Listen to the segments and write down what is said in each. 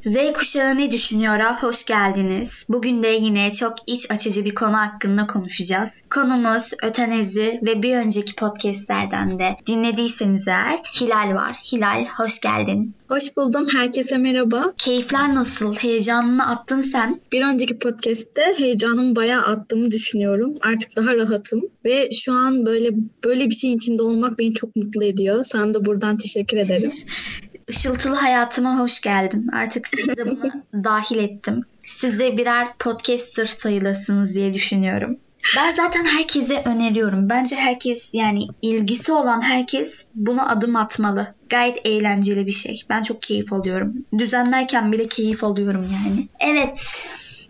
Z kuşağı ne düşünüyor? Hoş geldiniz. Bugün de yine çok iç açıcı bir konu hakkında konuşacağız. Konumuz ötenezi ve bir önceki podcastlerden de dinlediyseniz eğer Hilal var. Hilal hoş geldin. Hoş buldum. Herkese merhaba. Keyifler nasıl? Heyecanını attın sen. Bir önceki podcast'te heyecanımı bayağı attığımı düşünüyorum. Artık daha rahatım ve şu an böyle böyle bir şeyin içinde olmak beni çok mutlu ediyor. Sana da buradan teşekkür ederim. Işıltılı hayatıma hoş geldin. Artık sizi de buna dahil ettim. Siz de birer podcaster sayılırsınız diye düşünüyorum. Ben zaten herkese öneriyorum. Bence herkes yani ilgisi olan herkes buna adım atmalı. Gayet eğlenceli bir şey. Ben çok keyif alıyorum. Düzenlerken bile keyif alıyorum yani. Evet.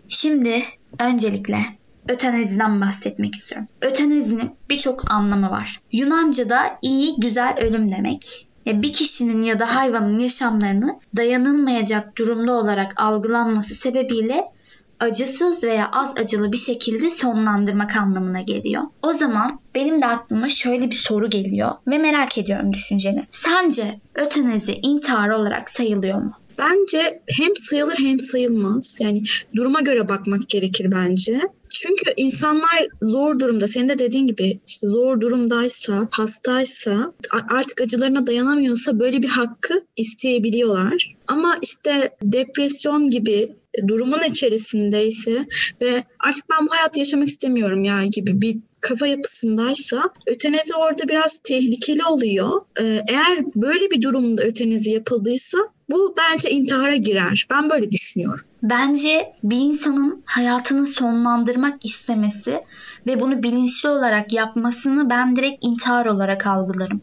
Şimdi öncelikle öteneziden bahsetmek istiyorum. Ötenezinin birçok anlamı var. Yunanca'da iyi, güzel ölüm demek bir kişinin ya da hayvanın yaşamlarını dayanılmayacak durumda olarak algılanması sebebiyle acısız veya az acılı bir şekilde sonlandırmak anlamına geliyor. O zaman benim de aklıma şöyle bir soru geliyor ve merak ediyorum düşünceni. Sence ötenezi intihar olarak sayılıyor mu? Bence hem sayılır hem sayılmaz. Yani duruma göre bakmak gerekir bence. Çünkü insanlar zor durumda, senin de dediğin gibi işte zor durumdaysa, hastaysa, artık acılarına dayanamıyorsa böyle bir hakkı isteyebiliyorlar. Ama işte depresyon gibi durumun içerisindeyse ve artık ben bu hayatı yaşamak istemiyorum ya gibi bir kafa yapısındaysa ötenezi orada biraz tehlikeli oluyor. Ee, eğer böyle bir durumda ötenezi yapıldıysa bu bence intihara girer. Ben böyle düşünüyorum. Bence bir insanın hayatını sonlandırmak istemesi ve bunu bilinçli olarak yapmasını ben direkt intihar olarak algılarım.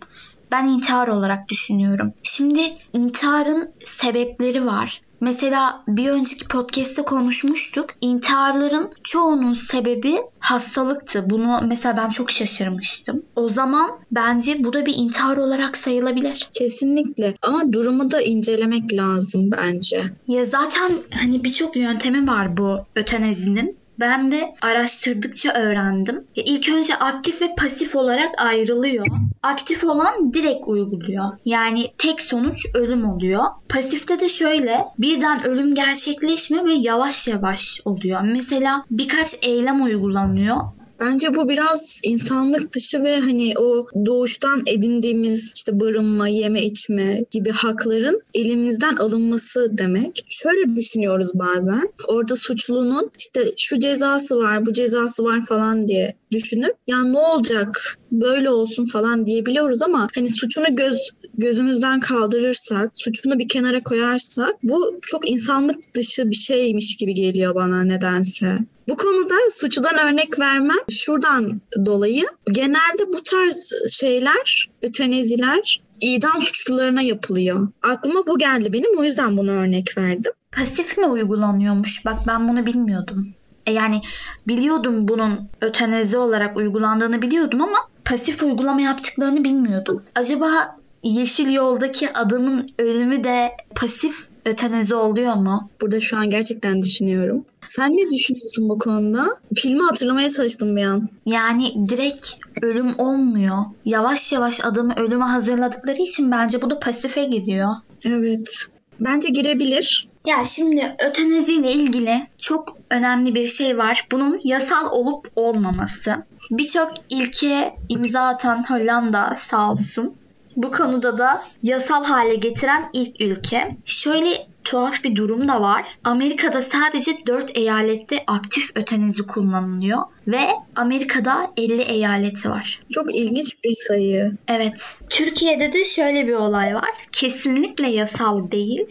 Ben intihar olarak düşünüyorum. Şimdi intiharın sebepleri var. Mesela bir önceki podcast'te konuşmuştuk. İntiharların çoğunun sebebi hastalıktı. Bunu mesela ben çok şaşırmıştım. O zaman bence bu da bir intihar olarak sayılabilir. Kesinlikle. Ama durumu da incelemek lazım bence. Ya zaten hani birçok yöntemi var bu ötenezinin. Ben de araştırdıkça öğrendim. Ya ilk önce aktif ve pasif olarak ayrılıyor. Aktif olan direkt uyguluyor. Yani tek sonuç ölüm oluyor. Pasifte de şöyle birden ölüm gerçekleşmiyor ve yavaş yavaş oluyor. Mesela birkaç eylem uygulanıyor Bence bu biraz insanlık dışı ve hani o doğuştan edindiğimiz işte barınma, yeme içme gibi hakların elimizden alınması demek. Şöyle düşünüyoruz bazen. Orada suçlunun işte şu cezası var, bu cezası var falan diye düşünüp ya ne olacak böyle olsun falan diyebiliyoruz ama hani suçunu göz gözümüzden kaldırırsak, suçunu bir kenara koyarsak bu çok insanlık dışı bir şeymiş gibi geliyor bana nedense. Bu konuda suçludan örnek vermem şuradan dolayı genelde bu tarz şeyler, öteneziler idam suçlularına yapılıyor. Aklıma bu geldi benim o yüzden bunu örnek verdim. Pasif mi uygulanıyormuş? Bak ben bunu bilmiyordum. E yani biliyordum bunun ötenezi olarak uygulandığını biliyordum ama pasif uygulama yaptıklarını bilmiyordum. Acaba Yeşil Yol'daki adamın ölümü de pasif ötenezi oluyor mu? Burada şu an gerçekten düşünüyorum. Sen ne düşünüyorsun bu konuda? Filmi hatırlamaya çalıştım bir an. Yani direkt ölüm olmuyor. Yavaş yavaş adamı ölüme hazırladıkları için bence bu da pasife gidiyor. Evet. Bence girebilir. Ya şimdi ötenazi ile ilgili çok önemli bir şey var. Bunun yasal olup olmaması. Birçok ilke imza atan Hollanda sağ olsun bu konuda da yasal hale getiren ilk ülke. Şöyle tuhaf bir durum da var. Amerika'da sadece 4 eyalette aktif ötenezi kullanılıyor ve Amerika'da 50 eyaleti var. Çok ilginç bir sayı. Evet. Türkiye'de de şöyle bir olay var. Kesinlikle yasal değil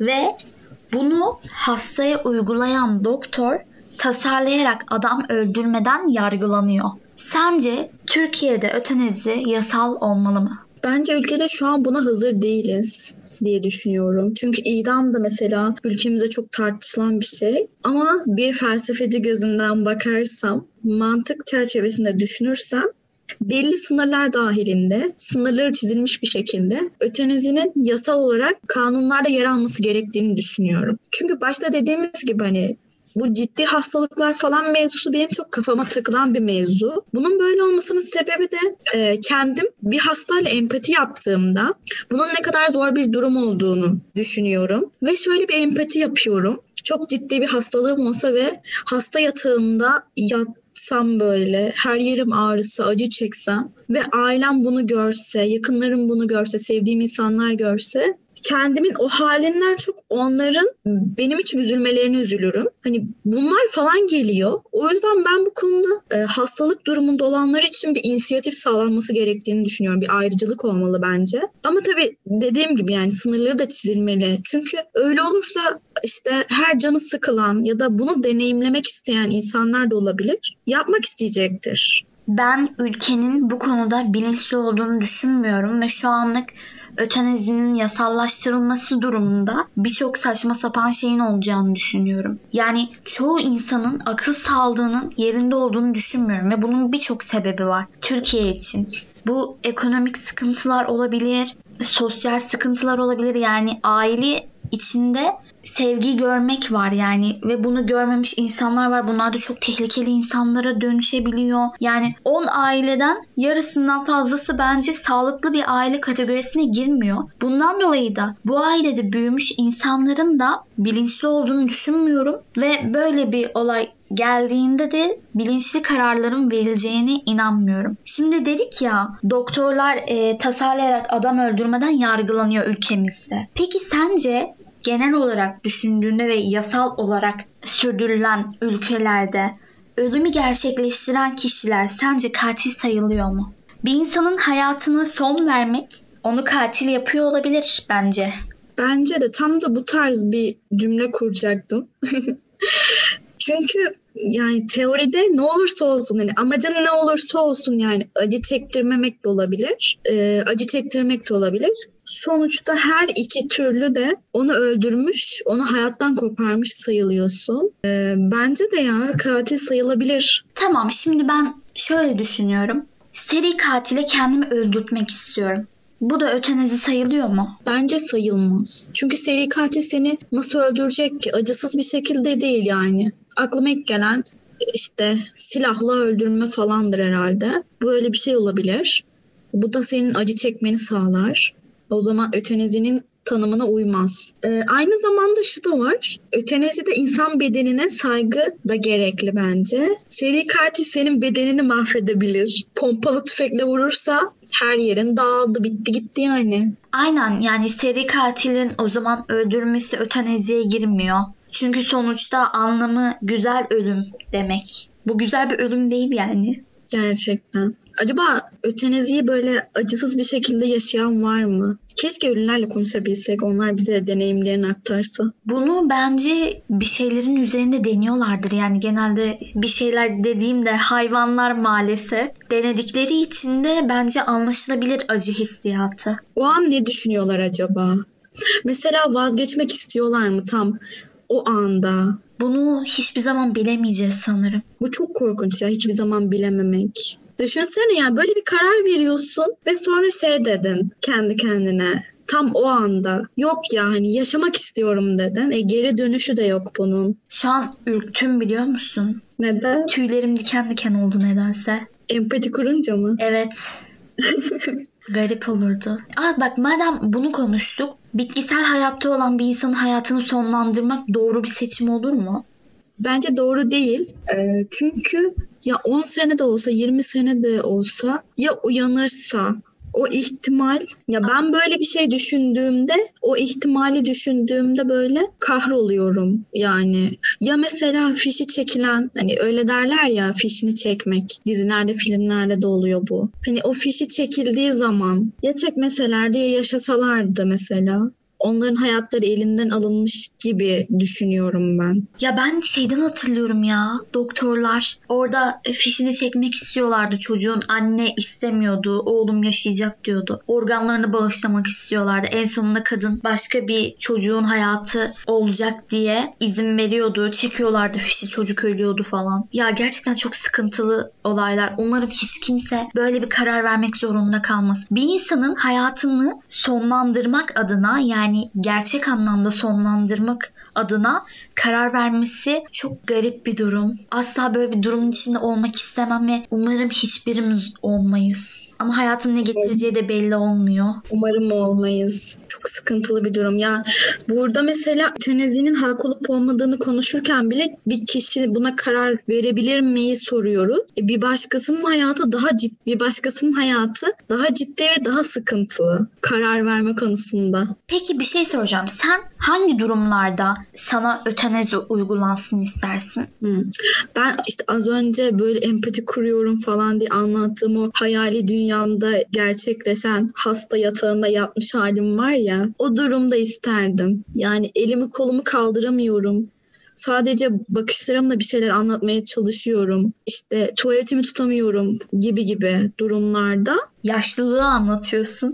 ve bunu hastaya uygulayan doktor tasarlayarak adam öldürmeden yargılanıyor. Sence Türkiye'de ötenezi yasal olmalı mı? Bence ülkede şu an buna hazır değiliz diye düşünüyorum. Çünkü idam da mesela ülkemize çok tartışılan bir şey. Ama bir felsefeci gözünden bakarsam, mantık çerçevesinde düşünürsem belli sınırlar dahilinde, sınırları çizilmiş bir şekilde ötenezinin yasal olarak kanunlarda yer alması gerektiğini düşünüyorum. Çünkü başta dediğimiz gibi hani Bu ciddi hastalıklar falan mevzusu benim çok kafama takılan bir mevzu. Bunun böyle olmasının sebebi de e, kendim bir hastayla empati yaptığımda bunun ne kadar zor bir durum olduğunu düşünüyorum. Ve şöyle bir empati yapıyorum. Çok ciddi bir hastalığım olsa ve hasta yatağında yatsam böyle her yerim ağrısı, acı çeksem ve ailem bunu görse, yakınlarım bunu görse, sevdiğim insanlar görse kendimin o halinden çok onların benim için üzülmelerini üzülürüm. Hani bunlar falan geliyor. O yüzden ben bu konuda e, hastalık durumunda olanlar için bir inisiyatif sağlanması gerektiğini düşünüyorum. Bir ayrıcalık olmalı bence. Ama tabii dediğim gibi yani sınırları da çizilmeli. Çünkü öyle olursa işte her canı sıkılan ya da bunu deneyimlemek isteyen insanlar da olabilir. Yapmak isteyecektir. Ben ülkenin bu konuda bilinçli olduğunu düşünmüyorum ve şu anlık ötenezinin yasallaştırılması durumunda birçok saçma sapan şeyin olacağını düşünüyorum. Yani çoğu insanın akıl sağlığının yerinde olduğunu düşünmüyorum ve bunun birçok sebebi var Türkiye için. Bu ekonomik sıkıntılar olabilir, sosyal sıkıntılar olabilir. Yani aile içinde sevgi görmek var yani ve bunu görmemiş insanlar var. Bunlar da çok tehlikeli insanlara dönüşebiliyor. Yani 10 aileden yarısından fazlası bence sağlıklı bir aile kategorisine girmiyor. Bundan dolayı da bu ailede büyümüş insanların da bilinçli olduğunu düşünmüyorum ve böyle bir olay geldiğinde de bilinçli kararların verileceğine inanmıyorum. Şimdi dedik ya doktorlar e, tasarlayarak adam öldürmeden yargılanıyor ülkemizde. Peki sence genel olarak düşündüğünde ve yasal olarak sürdürülen ülkelerde ölümü gerçekleştiren kişiler sence katil sayılıyor mu? Bir insanın hayatına son vermek onu katil yapıyor olabilir bence. Bence de tam da bu tarz bir cümle kuracaktım. Çünkü yani teoride ne olursa olsun hani amacın ne olursa olsun yani acı çektirmemek de olabilir. E, acı çektirmek de olabilir. Sonuçta her iki türlü de onu öldürmüş, onu hayattan koparmış sayılıyorsun. E, bence de ya katil sayılabilir. Tamam şimdi ben şöyle düşünüyorum. Seri katile kendimi öldürtmek istiyorum. Bu da ötenezi sayılıyor mu? Bence sayılmaz. Çünkü seri katil seni nasıl öldürecek ki? Acısız bir şekilde değil yani. Aklıma ilk gelen işte silahla öldürme falandır herhalde. Böyle bir şey olabilir. Bu da senin acı çekmeni sağlar. O zaman ötenezinin tanımına uymaz. Ee, aynı zamanda şu da var. Ötenezi de insan bedenine saygı da gerekli bence. Seri katil senin bedenini mahvedebilir. Pompalı tüfekle vurursa her yerin dağıldı bitti gitti yani. Aynen yani seri katilin o zaman öldürmesi öteneziye girmiyor. Çünkü sonuçta anlamı güzel ölüm demek. Bu güzel bir ölüm değil yani. Gerçekten. Acaba öteneziyi böyle acısız bir şekilde yaşayan var mı? Keşke ölülerle konuşabilsek. Onlar bize deneyimlerini aktarsa. Bunu bence bir şeylerin üzerinde deniyorlardır. Yani genelde bir şeyler dediğimde hayvanlar maalesef denedikleri için de bence anlaşılabilir acı hissiyatı. O an ne düşünüyorlar acaba? Mesela vazgeçmek istiyorlar mı tam o anda? Bunu hiçbir zaman bilemeyeceğiz sanırım. Bu çok korkunç ya hiçbir zaman bilememek. Düşünsene ya böyle bir karar veriyorsun ve sonra şey dedin kendi kendine tam o anda yok ya hani yaşamak istiyorum dedin. E geri dönüşü de yok bunun. Şu an ürktüm biliyor musun? Neden? Tüylerim diken diken oldu nedense. Empati kurunca mı? Evet. Garip olurdu. Aa bak madem bunu konuştuk. Bitkisel hayatta olan bir insanın hayatını sonlandırmak doğru bir seçim olur mu? Bence doğru değil. E, çünkü ya 10 sene de olsa 20 sene de olsa ya uyanırsa o ihtimal ya ben böyle bir şey düşündüğümde o ihtimali düşündüğümde böyle kahroluyorum yani. Ya mesela fişi çekilen hani öyle derler ya fişini çekmek dizilerde filmlerde de oluyor bu. Hani o fişi çekildiği zaman ya çekmeselerdi ya yaşasalardı mesela onların hayatları elinden alınmış gibi düşünüyorum ben. Ya ben şeyden hatırlıyorum ya doktorlar orada fişini çekmek istiyorlardı çocuğun anne istemiyordu oğlum yaşayacak diyordu. Organlarını bağışlamak istiyorlardı. En sonunda kadın başka bir çocuğun hayatı olacak diye izin veriyordu. Çekiyorlardı fişi çocuk ölüyordu falan. Ya gerçekten çok sıkıntılı olaylar. Umarım hiç kimse böyle bir karar vermek zorunda kalmaz. Bir insanın hayatını sonlandırmak adına yani yani gerçek anlamda sonlandırmak adına karar vermesi çok garip bir durum. Asla böyle bir durumun içinde olmak istemem ve umarım hiçbirimiz olmayız. Ama hayatın ne getireceği de belli olmuyor. Umarım olmayız. Çok sıkıntılı bir durum. Ya burada mesela tenezinin hak olup olmadığını konuşurken bile bir kişi buna karar verebilir mi soruyoruz. E bir başkasının hayatı daha ciddi, bir başkasının hayatı daha ciddi ve daha sıkıntılı karar verme konusunda. Peki bir şey soracağım. Sen hangi durumlarda sana ötenezi uygulansın istersin? Hmm. Ben işte az önce böyle empati kuruyorum falan diye anlattığım o hayali dünyamda gerçekleşen hasta yatağında yatmış halim var ya o durumda isterdim. Yani elimi kolumu kaldıramıyorum. Sadece bakışlarımla bir şeyler anlatmaya çalışıyorum. İşte tuvaletimi tutamıyorum gibi gibi durumlarda. Yaşlılığı anlatıyorsun.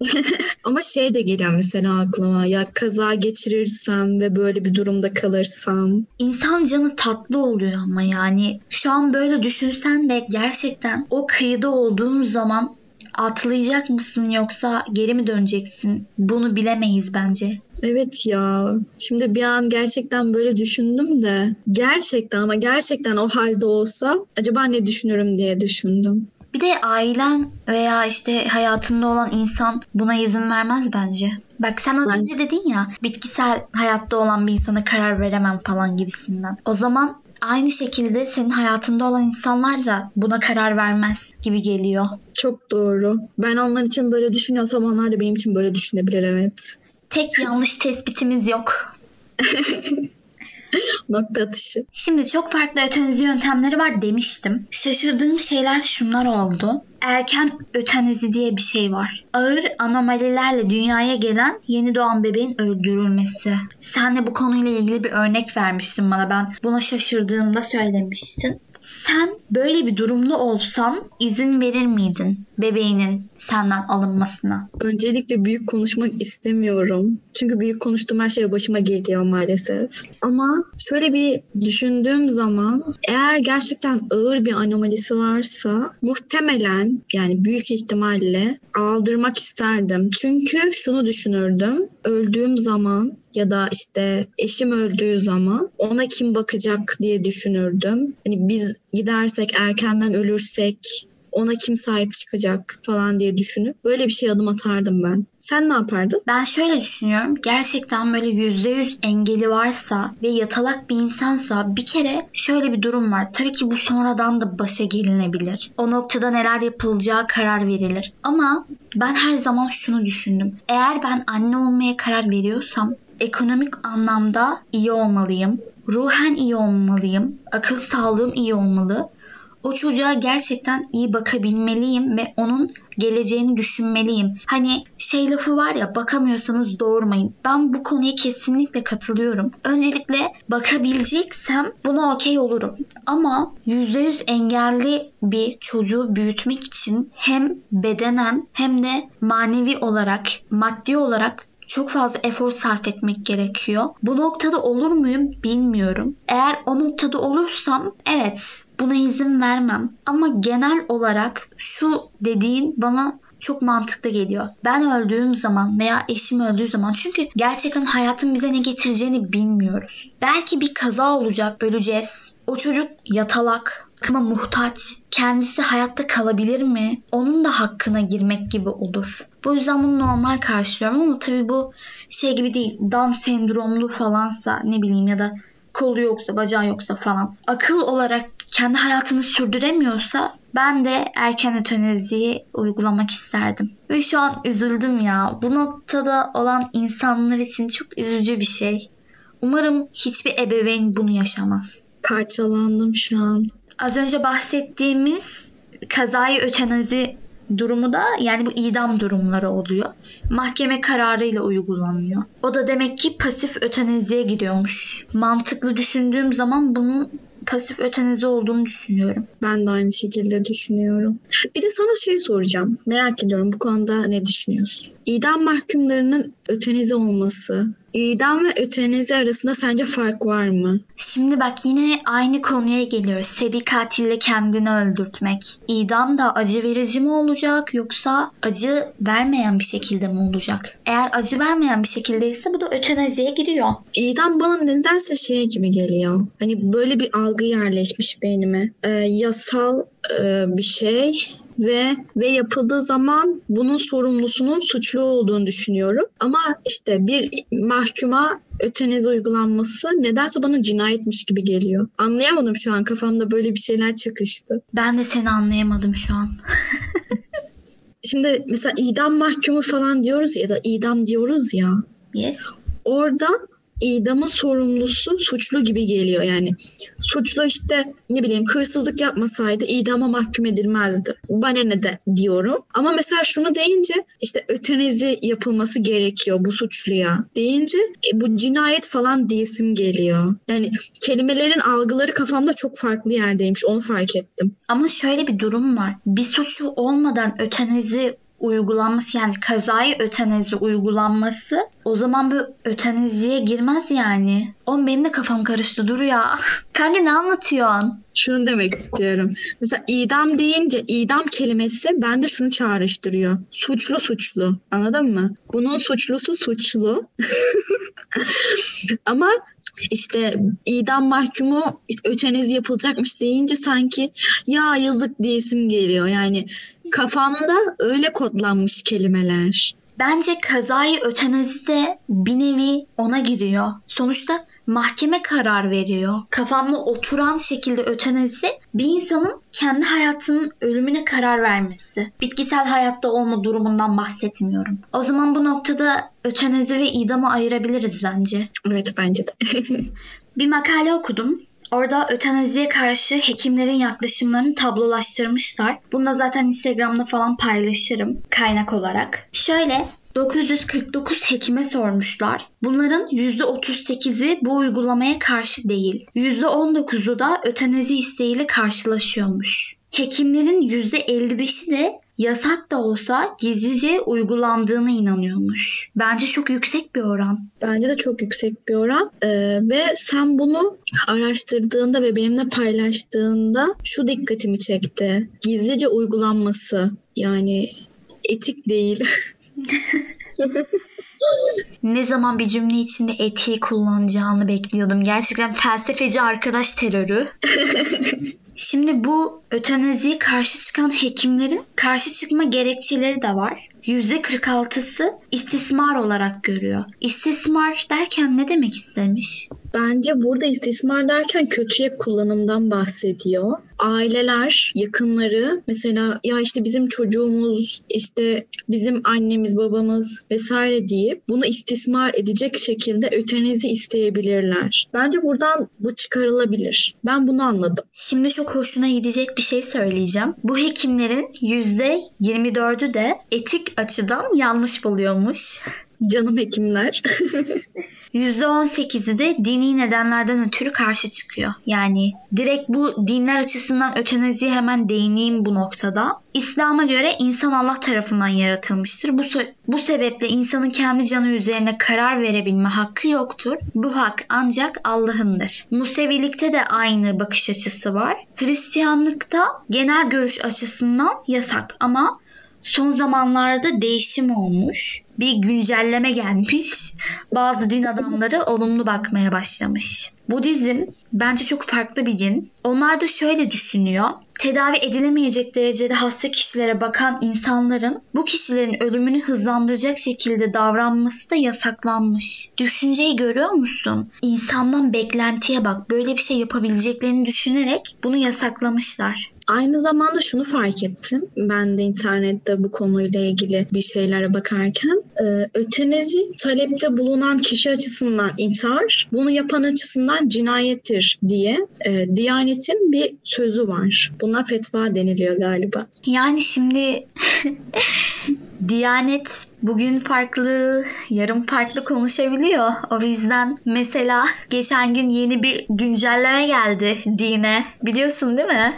Ama şey de geliyor mesela aklıma. Ya kaza geçirirsem ve böyle bir durumda kalırsam. İnsan canı tatlı oluyor ama yani. Şu an böyle düşünsen de gerçekten o kıyıda olduğun zaman atlayacak mısın yoksa geri mi döneceksin? Bunu bilemeyiz bence. Evet ya. Şimdi bir an gerçekten böyle düşündüm de gerçekten ama gerçekten o halde olsa acaba ne düşünürüm diye düşündüm. Bir de ailen veya işte hayatında olan insan buna izin vermez bence. Bak sen az önce dedin ya bitkisel hayatta olan bir insana karar veremem falan gibisinden. O zaman aynı şekilde senin hayatında olan insanlar da buna karar vermez gibi geliyor. Çok doğru. Ben onlar için böyle düşünüyorsam onlar da benim için böyle düşünebilir evet. Tek yanlış tespitimiz yok. Nokta atışı. Şimdi çok farklı ötenezi yöntemleri var demiştim. Şaşırdığım şeyler şunlar oldu. Erken ötenezi diye bir şey var. Ağır anomalilerle dünyaya gelen yeni doğan bebeğin öldürülmesi. Sen de bu konuyla ilgili bir örnek vermiştin bana. Ben buna şaşırdığımda söylemiştin. Sen böyle bir durumda olsan izin verir miydin bebeğinin senden alınmasına? Öncelikle büyük konuşmak istemiyorum. Çünkü büyük konuştuğum her şey başıma geliyor maalesef. Ama şöyle bir düşündüğüm zaman eğer gerçekten ağır bir anomalisi varsa muhtemelen yani büyük ihtimalle aldırmak isterdim. Çünkü şunu düşünürdüm. Öldüğüm zaman ya da işte eşim öldüğü zaman ona kim bakacak diye düşünürdüm. Hani biz gidersek erkenden ölürsek ona kim sahip çıkacak falan diye düşünüp böyle bir şey adım atardım ben. Sen ne yapardın? Ben şöyle düşünüyorum. Gerçekten böyle %100 engeli varsa ve yatalak bir insansa bir kere şöyle bir durum var. Tabii ki bu sonradan da başa gelinebilir. O noktada neler yapılacağı karar verilir. Ama ben her zaman şunu düşündüm. Eğer ben anne olmaya karar veriyorsam ekonomik anlamda iyi olmalıyım. Ruhen iyi olmalıyım. Akıl sağlığım iyi olmalı o çocuğa gerçekten iyi bakabilmeliyim ve onun geleceğini düşünmeliyim. Hani şey lafı var ya bakamıyorsanız doğurmayın. Ben bu konuya kesinlikle katılıyorum. Öncelikle bakabileceksem buna okey olurum. Ama %100 engelli bir çocuğu büyütmek için hem bedenen hem de manevi olarak, maddi olarak çok fazla efor sarf etmek gerekiyor. Bu noktada olur muyum bilmiyorum. Eğer o noktada olursam evet buna izin vermem. Ama genel olarak şu dediğin bana çok mantıklı geliyor. Ben öldüğüm zaman veya eşim öldüğü zaman çünkü gerçekten hayatın bize ne getireceğini bilmiyoruz. Belki bir kaza olacak, öleceğiz. O çocuk yatalak, bakıma muhtaç. Kendisi hayatta kalabilir mi? Onun da hakkına girmek gibi olur. Bu yüzden bunu normal karşılıyorum ama tabii bu şey gibi değil. Down sendromlu falansa ne bileyim ya da kolu yoksa, bacağı yoksa falan. Akıl olarak kendi hayatını sürdüremiyorsa ben de erken öteneziyi uygulamak isterdim. Ve şu an üzüldüm ya. Bu noktada olan insanlar için çok üzücü bir şey. Umarım hiçbir ebeveyn bunu yaşamaz. Parçalandım şu an. Az önce bahsettiğimiz kazayı ötenazi durumu da yani bu idam durumları oluyor. Mahkeme kararıyla uygulanıyor. O da demek ki pasif ötenaziye giriyormuş. Mantıklı düşündüğüm zaman bunun pasif ötenize olduğunu düşünüyorum. Ben de aynı şekilde düşünüyorum. Bir de sana şey soracağım. Merak ediyorum bu konuda ne düşünüyorsun? İdam mahkumlarının ötenize olması, idam ve ötenezi arasında sence fark var mı? Şimdi bak yine aynı konuya geliyoruz. Seri katille kendini öldürtmek. İdam da acı verici mi olacak yoksa acı vermeyen bir şekilde mi olacak? Eğer acı vermeyen bir şekildeyse bu da öteneziye giriyor. İdam bana nedense şey gibi geliyor. Hani böyle bir algı yerleşmiş beynime. Ee, yasal e, bir şey ve ve yapıldığı zaman bunun sorumlusunun suçlu olduğunu düşünüyorum. Ama işte bir mahkuma ötenezi uygulanması nedense bana cinayetmiş gibi geliyor. Anlayamadım şu an kafamda böyle bir şeyler çakıştı. Ben de seni anlayamadım şu an. Şimdi mesela idam mahkumu falan diyoruz ya da idam diyoruz ya. Yes. Orada idamın sorumlusu suçlu gibi geliyor yani. Suçlu işte ne bileyim hırsızlık yapmasaydı idama mahkum edilmezdi. Bana ne de diyorum. Ama mesela şunu deyince işte ötenezi yapılması gerekiyor bu suçluya deyince e, bu cinayet falan diyesim geliyor. Yani kelimelerin algıları kafamda çok farklı yerdeymiş onu fark ettim. Ama şöyle bir durum var. Bir suçu olmadan ötenezi uygulanması yani kazayı ötenezi uygulanması o zaman bu öteneziye girmez yani. O benim de kafam karıştı dur ya. Kanka ne anlatıyorsun? Şunu demek istiyorum. Mesela idam deyince idam kelimesi bende şunu çağrıştırıyor. Suçlu suçlu. Anladın mı? Bunun suçlusu suçlu. Ama işte idam mahkumu ötenezi yapılacakmış deyince sanki ya yazık diyesim geliyor. Yani kafamda öyle kodlanmış kelimeler. Bence kazayı ötenezi de bir nevi ona giriyor. Sonuçta mahkeme karar veriyor. Kafamda oturan şekilde ötenezi bir insanın kendi hayatının ölümüne karar vermesi. Bitkisel hayatta olma durumundan bahsetmiyorum. O zaman bu noktada ötenezi ve idamı ayırabiliriz bence. Evet bence de. bir makale okudum. Orada ötenaziye karşı hekimlerin yaklaşımlarını tablolaştırmışlar. Bunu da zaten Instagram'da falan paylaşırım kaynak olarak. Şöyle 949 hekime sormuşlar. Bunların %38'i bu uygulamaya karşı değil. %19'u da ötenazi isteğiyle karşılaşıyormuş. Hekimlerin %55'i de yasak da olsa gizlice uygulandığına inanıyormuş. Bence çok yüksek bir oran. Bence de çok yüksek bir oran. Ee, ve sen bunu araştırdığında ve benimle paylaştığında şu dikkatimi çekti. Gizlice uygulanması yani etik değil. ne zaman bir cümle içinde etiği kullanacağını bekliyordum. Gerçekten felsefeci arkadaş terörü. Şimdi bu ötenaziye karşı çıkan hekimlerin karşı çıkma gerekçeleri de var. %46'sı istismar olarak görüyor. İstismar derken ne demek istemiş? Bence burada istismar derken kötüye kullanımdan bahsediyor. Aileler, yakınları mesela ya işte bizim çocuğumuz, işte bizim annemiz, babamız vesaire deyip bunu istismar edecek şekilde ötenezi isteyebilirler. Bence buradan bu çıkarılabilir. Ben bunu anladım. Şimdi çok hoşuna gidecek bir şey söyleyeceğim. Bu hekimlerin %24'ü de etik açıdan yanlış buluyormuş. Canım hekimler. %18'i de dini nedenlerden ötürü karşı çıkıyor. Yani direkt bu dinler açısından ötenaziye hemen değineyim bu noktada. İslam'a göre insan Allah tarafından yaratılmıştır. Bu, bu sebeple insanın kendi canı üzerine karar verebilme hakkı yoktur. Bu hak ancak Allah'ındır. Musevilikte de aynı bakış açısı var. Hristiyanlıkta genel görüş açısından yasak ama son zamanlarda değişim olmuş. Bir güncelleme gelmiş. Bazı din adamları olumlu bakmaya başlamış. Budizm bence çok farklı bir din. Onlar da şöyle düşünüyor. Tedavi edilemeyecek derecede hasta kişilere bakan insanların bu kişilerin ölümünü hızlandıracak şekilde davranması da yasaklanmış. Düşünceyi görüyor musun? İnsandan beklentiye bak. Böyle bir şey yapabileceklerini düşünerek bunu yasaklamışlar. Aynı zamanda şunu fark ettim. Ben de internette bu konuyla ilgili bir şeylere bakarken e, ötenezi talepte bulunan kişi açısından intihar, bunu yapan açısından cinayettir diye e, Diyanet'in bir sözü var. Buna fetva deniliyor galiba. Yani şimdi Diyanet bugün farklı, yarın farklı konuşabiliyor. O yüzden mesela geçen gün yeni bir güncelleme geldi dine. Biliyorsun değil mi?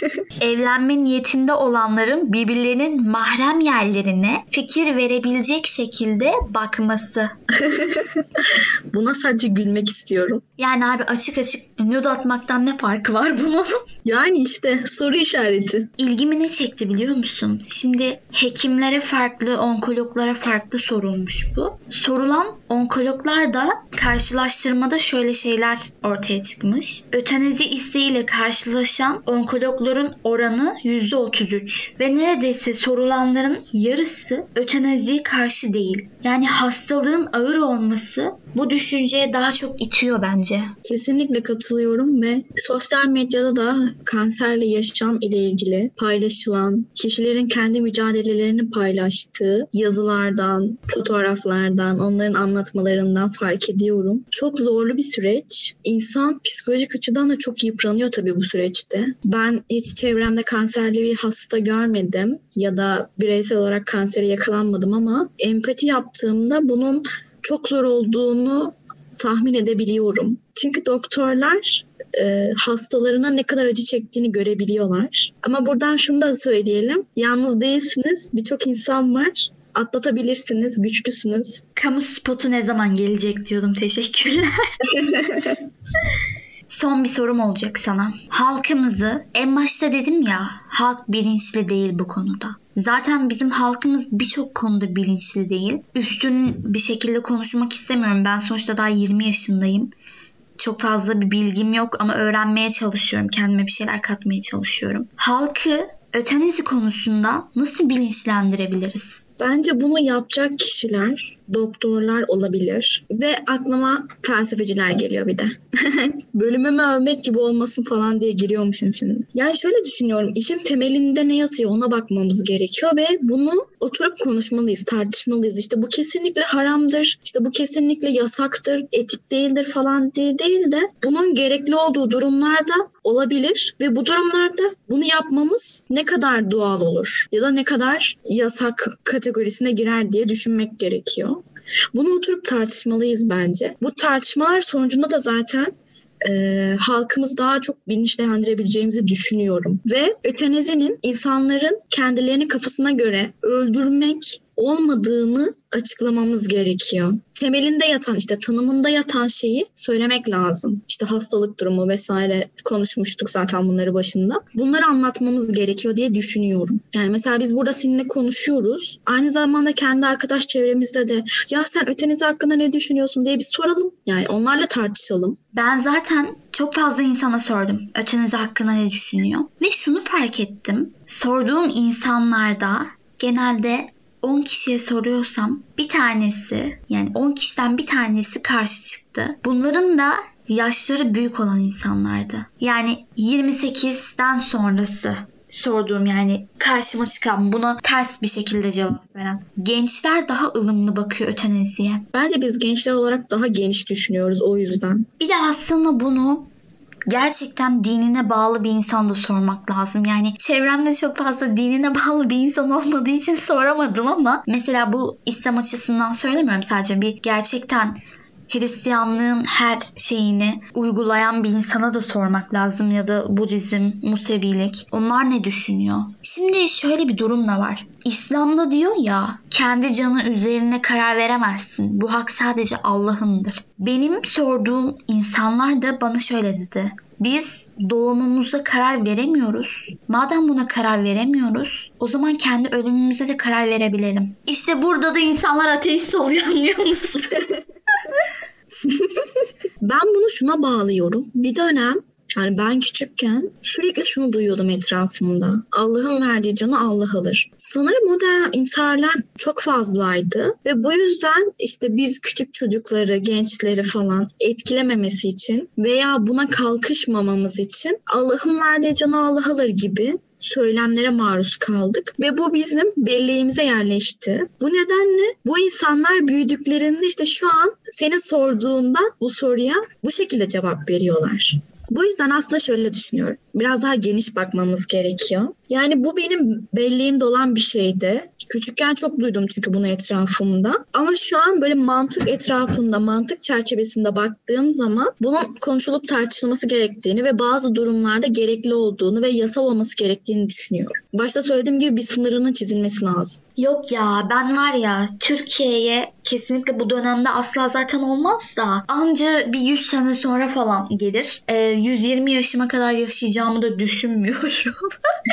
Evlenme niyetinde olanların birbirlerinin mahrem yerlerine fikir verebilecek şekilde bakması. Buna sadece gülmek istiyorum. Yani abi açık açık nude atmaktan ne farkı var bunun? Yani işte soru işareti. İlgimi ne çekti biliyor musun? Şimdi hekimlere farklı, onkologlara farklı sorulmuş bu. Sorulan onkologlar da karşılaştırmada şöyle şeyler ortaya çıkmış. Ötenezi isteğiyle karşılaşan onkologların oranı %33 ve neredeyse sorulanların yarısı öteneziye karşı değil. Yani hastalığın ağır olması bu düşünceye daha çok itiyor bence. Kesinlikle katılıyorum ve sosyal medyada da kanserle yaşam ile ilgili paylaşılan, kişilerin kendi mücadelelerini paylaştığı yazılardan, fotoğraflardan, onların anlatmalarından fark ediyorum. Çok zorlu bir süreç. İnsan psikolojik açıdan da çok yıpranıyor tabii bu süreçte. Ben hiç çevremde kanserli bir hasta görmedim ya da bireysel olarak kansere yakalanmadım ama empati yaptığımda bunun çok zor olduğunu tahmin edebiliyorum. Çünkü doktorlar e, hastalarına ne kadar acı çektiğini görebiliyorlar. Ama buradan şunu da söyleyelim. Yalnız değilsiniz. Birçok insan var. Atlatabilirsiniz, güçlüsünüz. Kamu spotu ne zaman gelecek diyordum. Teşekkürler. Son bir sorum olacak sana. Halkımızı en başta dedim ya halk bilinçli değil bu konuda. Zaten bizim halkımız birçok konuda bilinçli değil. Üstün bir şekilde konuşmak istemiyorum. Ben sonuçta daha 20 yaşındayım. Çok fazla bir bilgim yok ama öğrenmeye çalışıyorum. Kendime bir şeyler katmaya çalışıyorum. Halkı ötenezi konusunda nasıl bilinçlendirebiliriz? Bence bunu yapacak kişiler doktorlar olabilir ve aklıma felsefeciler geliyor bir de. Bölümümü övmek gibi olmasın falan diye giriyormuşum şimdi. Yani şöyle düşünüyorum işin temelinde ne yatıyor ona bakmamız gerekiyor ve bunu oturup konuşmalıyız, tartışmalıyız. İşte bu kesinlikle haramdır, işte bu kesinlikle yasaktır, etik değildir falan diye değil de bunun gerekli olduğu durumlarda olabilir ve bu durumlarda bunu yapmamız ne kadar doğal olur ya da ne kadar yasak kategorisine girer diye düşünmek gerekiyor. Bunu oturup tartışmalıyız bence. Bu tartışmalar sonucunda da zaten e, halkımız daha çok bilinçlendirebileceğimizi düşünüyorum. Ve ötenezinin insanların kendilerini kafasına göre öldürmek olmadığını açıklamamız gerekiyor. Temelinde yatan işte tanımında yatan şeyi söylemek lazım. İşte hastalık durumu vesaire konuşmuştuk zaten bunları başında. Bunları anlatmamız gerekiyor diye düşünüyorum. Yani mesela biz burada seninle konuşuyoruz. Aynı zamanda kendi arkadaş çevremizde de ya sen ötenizi hakkında ne düşünüyorsun diye bir soralım. Yani onlarla tartışalım. Ben zaten çok fazla insana sordum ötenizi hakkında ne düşünüyor. Ve şunu fark ettim. Sorduğum insanlarda genelde 10 kişiye soruyorsam bir tanesi yani 10 kişiden bir tanesi karşı çıktı. Bunların da yaşları büyük olan insanlardı. Yani 28'den sonrası sorduğum yani karşıma çıkan buna ters bir şekilde cevap veren. Gençler daha ılımlı bakıyor öteneziye. Bence biz gençler olarak daha geniş düşünüyoruz o yüzden. Bir de aslında bunu gerçekten dinine bağlı bir insan da sormak lazım. Yani çevremde çok fazla dinine bağlı bir insan olmadığı için soramadım ama mesela bu İslam açısından söylemiyorum sadece bir gerçekten Hristiyanlığın her şeyini uygulayan bir insana da sormak lazım ya da Budizm, Musevilik. Onlar ne düşünüyor? Şimdi şöyle bir durum da var. İslam'da diyor ya kendi canı üzerine karar veremezsin. Bu hak sadece Allah'ındır. Benim sorduğum insanlar da bana şöyle dedi. Biz doğumumuzda karar veremiyoruz. Madem buna karar veremiyoruz, o zaman kendi ölümümüze de karar verebilelim. İşte burada da insanlar ateist oluyor anlıyor musun? Ben bunu şuna bağlıyorum. Bir dönem yani ben küçükken sürekli şunu duyuyordum etrafımda. Allah'ın verdiği canı Allah alır. Sanırım o dönem intiharlar çok fazlaydı ve bu yüzden işte biz küçük çocukları, gençleri falan etkilememesi için veya buna kalkışmamamız için Allah'ın verdiği canı Allah alır gibi söylemlere maruz kaldık ve bu bizim belleğimize yerleşti. Bu nedenle bu insanlar büyüdüklerinde işte şu an seni sorduğunda bu soruya bu şekilde cevap veriyorlar. Bu yüzden aslında şöyle düşünüyorum. Biraz daha geniş bakmamız gerekiyor. Yani bu benim belleğimde olan bir şeydi. Küçükken çok duydum çünkü bunu etrafımda. Ama şu an böyle mantık etrafında, mantık çerçevesinde baktığım zaman bunun konuşulup tartışılması gerektiğini ve bazı durumlarda gerekli olduğunu ve yasal olması gerektiğini düşünüyorum. Başta söylediğim gibi bir sınırının çizilmesi lazım. Yok ya ben var ya Türkiye'ye kesinlikle bu dönemde asla zaten olmaz da anca bir 100 sene sonra falan gelir. Ee, 120 yaşıma kadar yaşayacağımı da düşünmüyorum.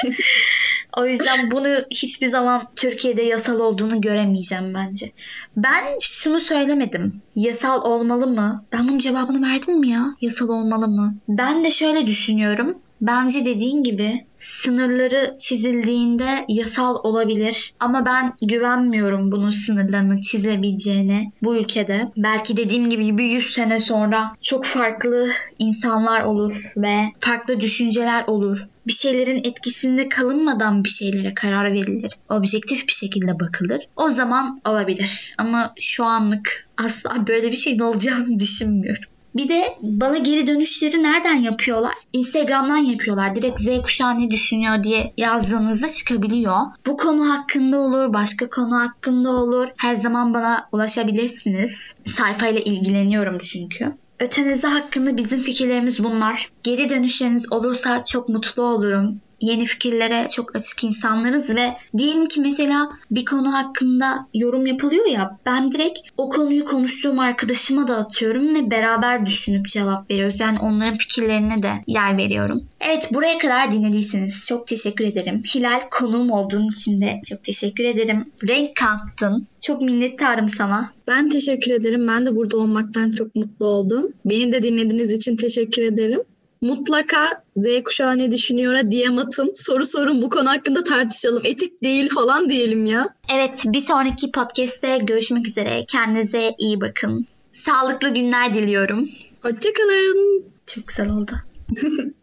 o yüzden bunu hiçbir zaman Türkiye'de yasal olduğunu göremeyeceğim bence. Ben şunu söylemedim. Yasal olmalı mı? Ben bunun cevabını verdim mi ya? Yasal olmalı mı? Ben de şöyle düşünüyorum. Bence dediğin gibi sınırları çizildiğinde yasal olabilir ama ben güvenmiyorum bunun sınırlarının çizilebileceğine bu ülkede. Belki dediğim gibi bir 100 sene sonra çok farklı insanlar olur ve farklı düşünceler olur. Bir şeylerin etkisinde kalınmadan bir şeylere karar verilir. Objektif bir şekilde bakılır. O zaman olabilir. Ama şu anlık asla böyle bir şeyin olacağını düşünmüyorum. Bir de bana geri dönüşleri nereden yapıyorlar? Instagram'dan yapıyorlar. Direkt Z kuşağı ne düşünüyor diye yazdığınızda çıkabiliyor. Bu konu hakkında olur, başka konu hakkında olur. Her zaman bana ulaşabilirsiniz. Sayfayla ilgileniyorum çünkü. Ötenize hakkında bizim fikirlerimiz bunlar. Geri dönüşleriniz olursa çok mutlu olurum yeni fikirlere çok açık insanlarız ve diyelim ki mesela bir konu hakkında yorum yapılıyor ya ben direkt o konuyu konuştuğum arkadaşıma da atıyorum ve beraber düşünüp cevap veriyoruz. Yani onların fikirlerine de yer veriyorum. Evet buraya kadar dinlediyseniz çok teşekkür ederim. Hilal konuğum olduğun için de çok teşekkür ederim. Renk kattın. Çok minnettarım sana. Ben teşekkür ederim. Ben de burada olmaktan çok mutlu oldum. Beni de dinlediğiniz için teşekkür ederim mutlaka Z kuşağı ne düşünüyor DM atın. Soru sorun bu konu hakkında tartışalım. Etik değil falan diyelim ya. Evet bir sonraki podcast'te görüşmek üzere. Kendinize iyi bakın. Sağlıklı günler diliyorum. Hoşçakalın. Çok güzel oldu.